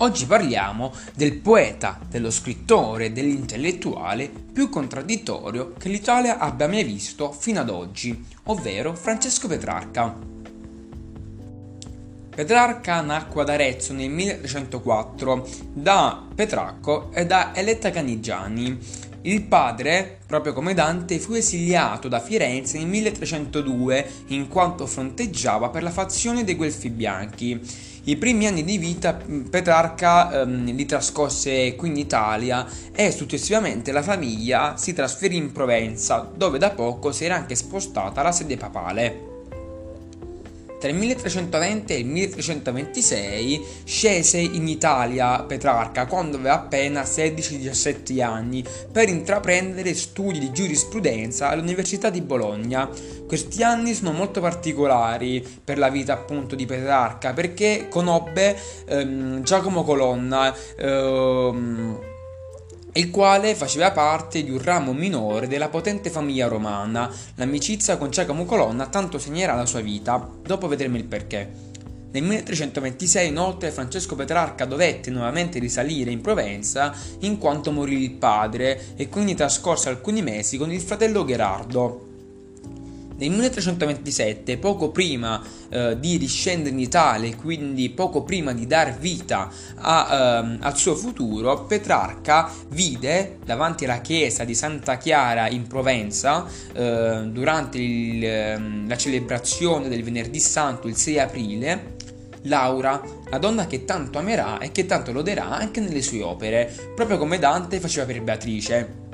Oggi parliamo del poeta, dello scrittore, dell'intellettuale più contraddittorio che l'Italia abbia mai visto fino ad oggi, ovvero Francesco Petrarca. Petrarca nacque ad Arezzo nel 1304 da Petrarco e da Eletta Canigiani. Il padre, proprio come Dante, fu esiliato da Firenze nel 1302 in quanto fronteggiava per la fazione dei Guelfi Bianchi. I primi anni di vita mm, Petrarca ehm, li trascorse qui in Italia e successivamente la famiglia si trasferì in Provenza, dove da poco si era anche spostata la sede papale. Tra il 1320 e il 1326 scese in Italia Petrarca quando aveva appena 16-17 anni per intraprendere studi di giurisprudenza all'Università di Bologna. Questi anni sono molto particolari per la vita appunto di Petrarca perché conobbe ehm, Giacomo Colonna ehm, il quale faceva parte di un ramo minore della potente famiglia romana. L'amicizia con Giacomo Colonna tanto segnerà la sua vita, dopo vedremo il perché. Nel 1326 inoltre Francesco Petrarca dovette nuovamente risalire in Provenza in quanto morì il padre e quindi trascorse alcuni mesi con il fratello Gherardo. Nel 1327, poco prima eh, di riscendere in Italia quindi poco prima di dar vita a, ehm, al suo futuro, Petrarca vide davanti alla chiesa di Santa Chiara in Provenza, eh, durante il, ehm, la celebrazione del venerdì santo il 6 aprile, Laura, la donna che tanto amerà e che tanto loderà anche nelle sue opere, proprio come Dante faceva per Beatrice.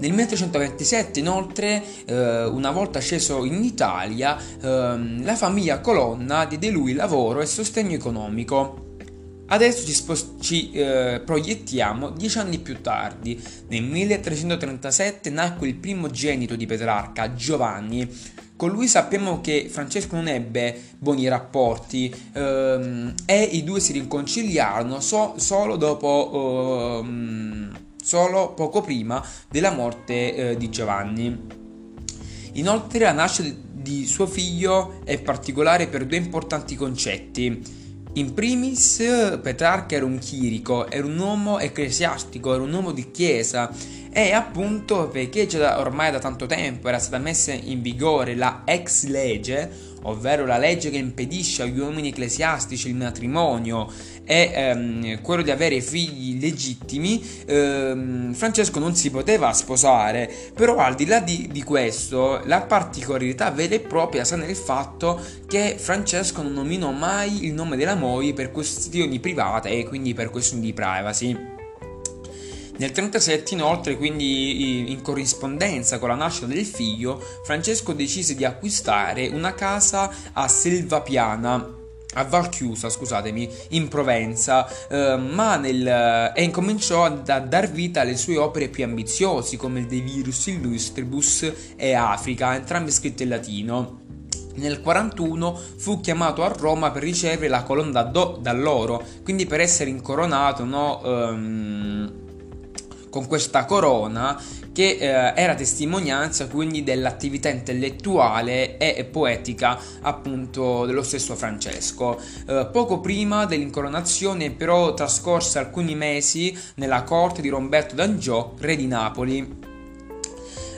Nel 1327 inoltre, eh, una volta sceso in Italia, eh, la famiglia Colonna diede lui lavoro e sostegno economico. Adesso ci, spost- ci eh, proiettiamo dieci anni più tardi. Nel 1337 nacque il primogenito di Petrarca, Giovanni. Con lui sappiamo che Francesco non ebbe buoni rapporti ehm, e i due si riconciliarono so- solo dopo... Ehm, solo poco prima della morte eh, di Giovanni. Inoltre la nascita di suo figlio è particolare per due importanti concetti. In primis, Petrarca era un chirico, era un uomo ecclesiastico, era un uomo di chiesa e appunto perché già ormai da tanto tempo era stata messa in vigore la ex legge, ovvero la legge che impedisce agli uomini ecclesiastici il matrimonio e ehm, quello di avere figli legittimi, ehm, Francesco non si poteva sposare, però al di là di, di questo la particolarità vera e propria sta nel fatto che Francesco non nominò mai il nome della moglie per questioni private e quindi per questioni di privacy. Nel 1937 inoltre, quindi in corrispondenza con la nascita del figlio, Francesco decise di acquistare una casa a Selvapiana, a Valchiusa, scusatemi, in Provenza, eh, ma nel, e incominciò a dar vita alle sue opere più ambiziose come il De Virus Illustribus e Africa, entrambe scritte in latino. Nel 41 fu chiamato a Roma per ricevere la colonna d'oro, quindi per essere incoronato, no? Um, con questa corona che eh, era testimonianza quindi dell'attività intellettuale e poetica appunto dello stesso Francesco. Eh, poco prima dell'incoronazione però trascorse alcuni mesi nella corte di Romberto d'Angiò, re di Napoli.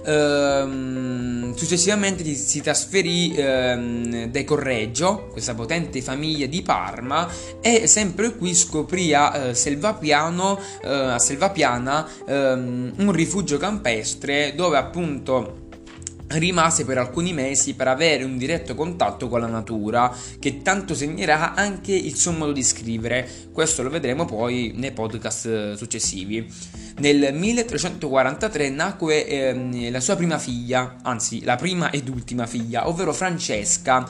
Ehm, successivamente si trasferì ehm, dai Correggio, questa potente famiglia di Parma, e sempre qui scoprì a eh, Selvapiano, eh, a Selvapiana ehm, un rifugio campestre dove appunto rimase per alcuni mesi per avere un diretto contatto con la natura che tanto segnerà anche il suo modo di scrivere. Questo lo vedremo poi nei podcast successivi. Nel 1343 nacque eh, la sua prima figlia anzi la prima ed ultima figlia ovvero Francesca.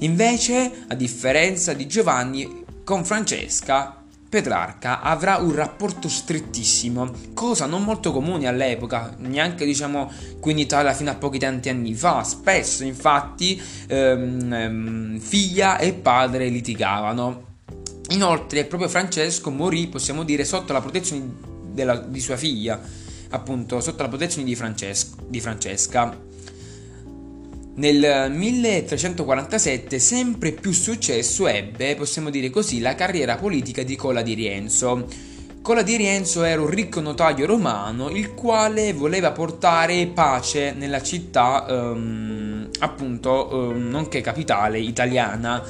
Invece a differenza di Giovanni con Francesca Petrarca avrà un rapporto strettissimo, cosa non molto comune all'epoca, neanche diciamo qui in Italia fino a pochi tanti anni fa. Spesso infatti ehm, ehm, figlia e padre litigavano. Inoltre proprio Francesco morì, possiamo dire, sotto la protezione della, di sua figlia, appunto sotto la protezione di, Francesco, di Francesca. Nel 1347 sempre più successo ebbe, possiamo dire così, la carriera politica di Cola di Rienzo. Cola di Rienzo era un ricco notaio romano il quale voleva portare pace nella città, ehm, appunto, ehm, nonché capitale italiana.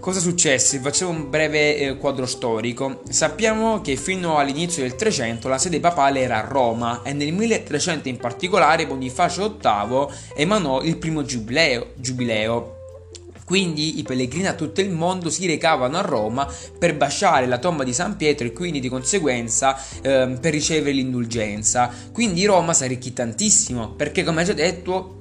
Cosa successe? Facciamo un breve eh, quadro storico. Sappiamo che fino all'inizio del 300 la sede papale era a Roma e nel 1300 in particolare Bonifacio VIII emanò il primo giubileo. giubileo. Quindi i pellegrini da tutto il mondo si recavano a Roma per basciare la tomba di San Pietro e quindi di conseguenza eh, per ricevere l'indulgenza. Quindi Roma si arricchì tantissimo perché come già detto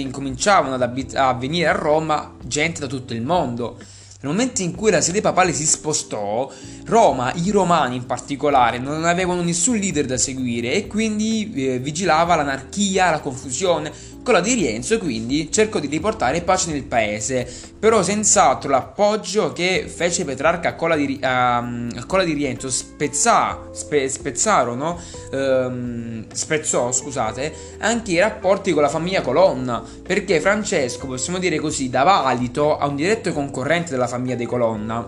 incominciavano a venire a Roma gente da tutto il mondo. Nel momento in cui la sede papale si spostò, Roma, i romani in particolare, non avevano nessun leader da seguire e quindi eh, vigilava l'anarchia, la confusione, quella di Rienzo quindi cercò di riportare pace nel paese, però senz'altro l'appoggio che fece Petrarca a Cola di, a Cola di Rienzo spezzà, spe, spezzarono, ehm, spezzò scusate, anche i rapporti con la famiglia Colonna, perché Francesco, possiamo dire così, dava alito a un diretto concorrente della famiglia dei Colonna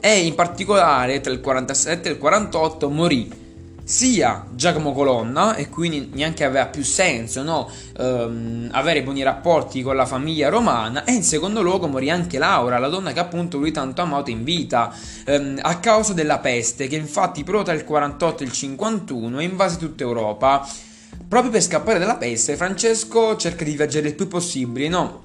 e in particolare tra il 47 e il 48 morì sia Giacomo Colonna e quindi neanche aveva più senso no? ehm, avere buoni rapporti con la famiglia romana e in secondo luogo morì anche Laura, la donna che appunto lui tanto amato in vita ehm, a causa della peste che infatti proprio tra il 48 e il 51 invase tutta Europa proprio per scappare dalla peste Francesco cerca di viaggiare il più possibile no?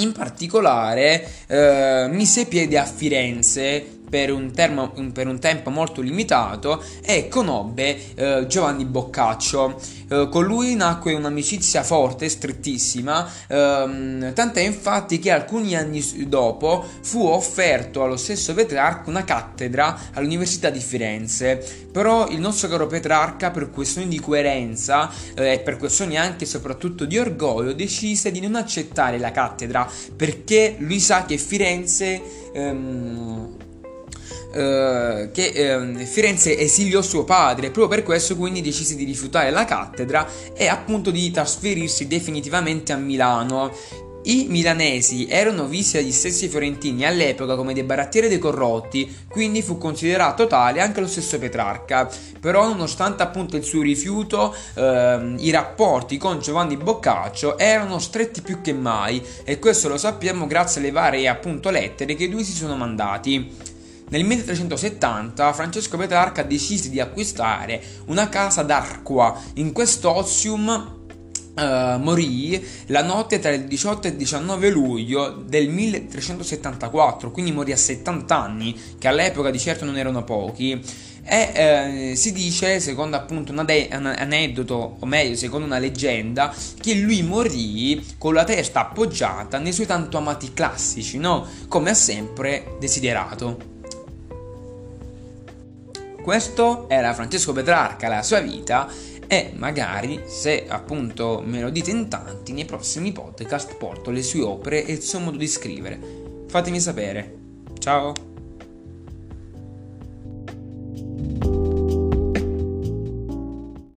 In particolare eh, mise piede a Firenze per un, termo, per un, tempo molto limitato e conobbe eh, Giovanni Boccaccio. Eh, con lui nacque un'amicizia forte, strettissima, ehm, tant'è infatti che alcuni anni dopo fu offerto allo stesso Petrarca una cattedra all'Università di Firenze. Però il nostro caro Petrarca, per questioni di coerenza eh, e per questioni anche e soprattutto di orgoglio, decise di non accettare la cattedra perché lui sa che Firenze... Ehm, eh, che eh, Firenze esiliò suo padre, proprio per questo quindi decise di rifiutare la cattedra e appunto di trasferirsi definitivamente a Milano. I milanesi erano visti dagli stessi fiorentini all'epoca come dei barattieri dei corrotti, quindi fu considerato tale anche lo stesso Petrarca. Però, nonostante appunto il suo rifiuto, ehm, i rapporti con Giovanni Boccaccio erano stretti più che mai, e questo lo sappiamo grazie alle varie appunto lettere che lui si sono mandati. Nel 1370 Francesco Petrarca decise di acquistare una casa d'Arqua. In questo Ozium Uh, morì la notte tra il 18 e il 19 luglio del 1374, quindi morì a 70 anni, che all'epoca di certo non erano pochi. E eh, si dice, secondo appunto un, ade- un, aneddoto, o meglio, secondo una leggenda, che lui morì con la testa appoggiata nei suoi tanto amati classici, no? Come ha sempre desiderato. Questo era Francesco Petrarca, la sua vita e magari, se appunto me lo dite in tanti, nei prossimi podcast porto le sue opere e il suo modo di scrivere. Fatemi sapere. Ciao!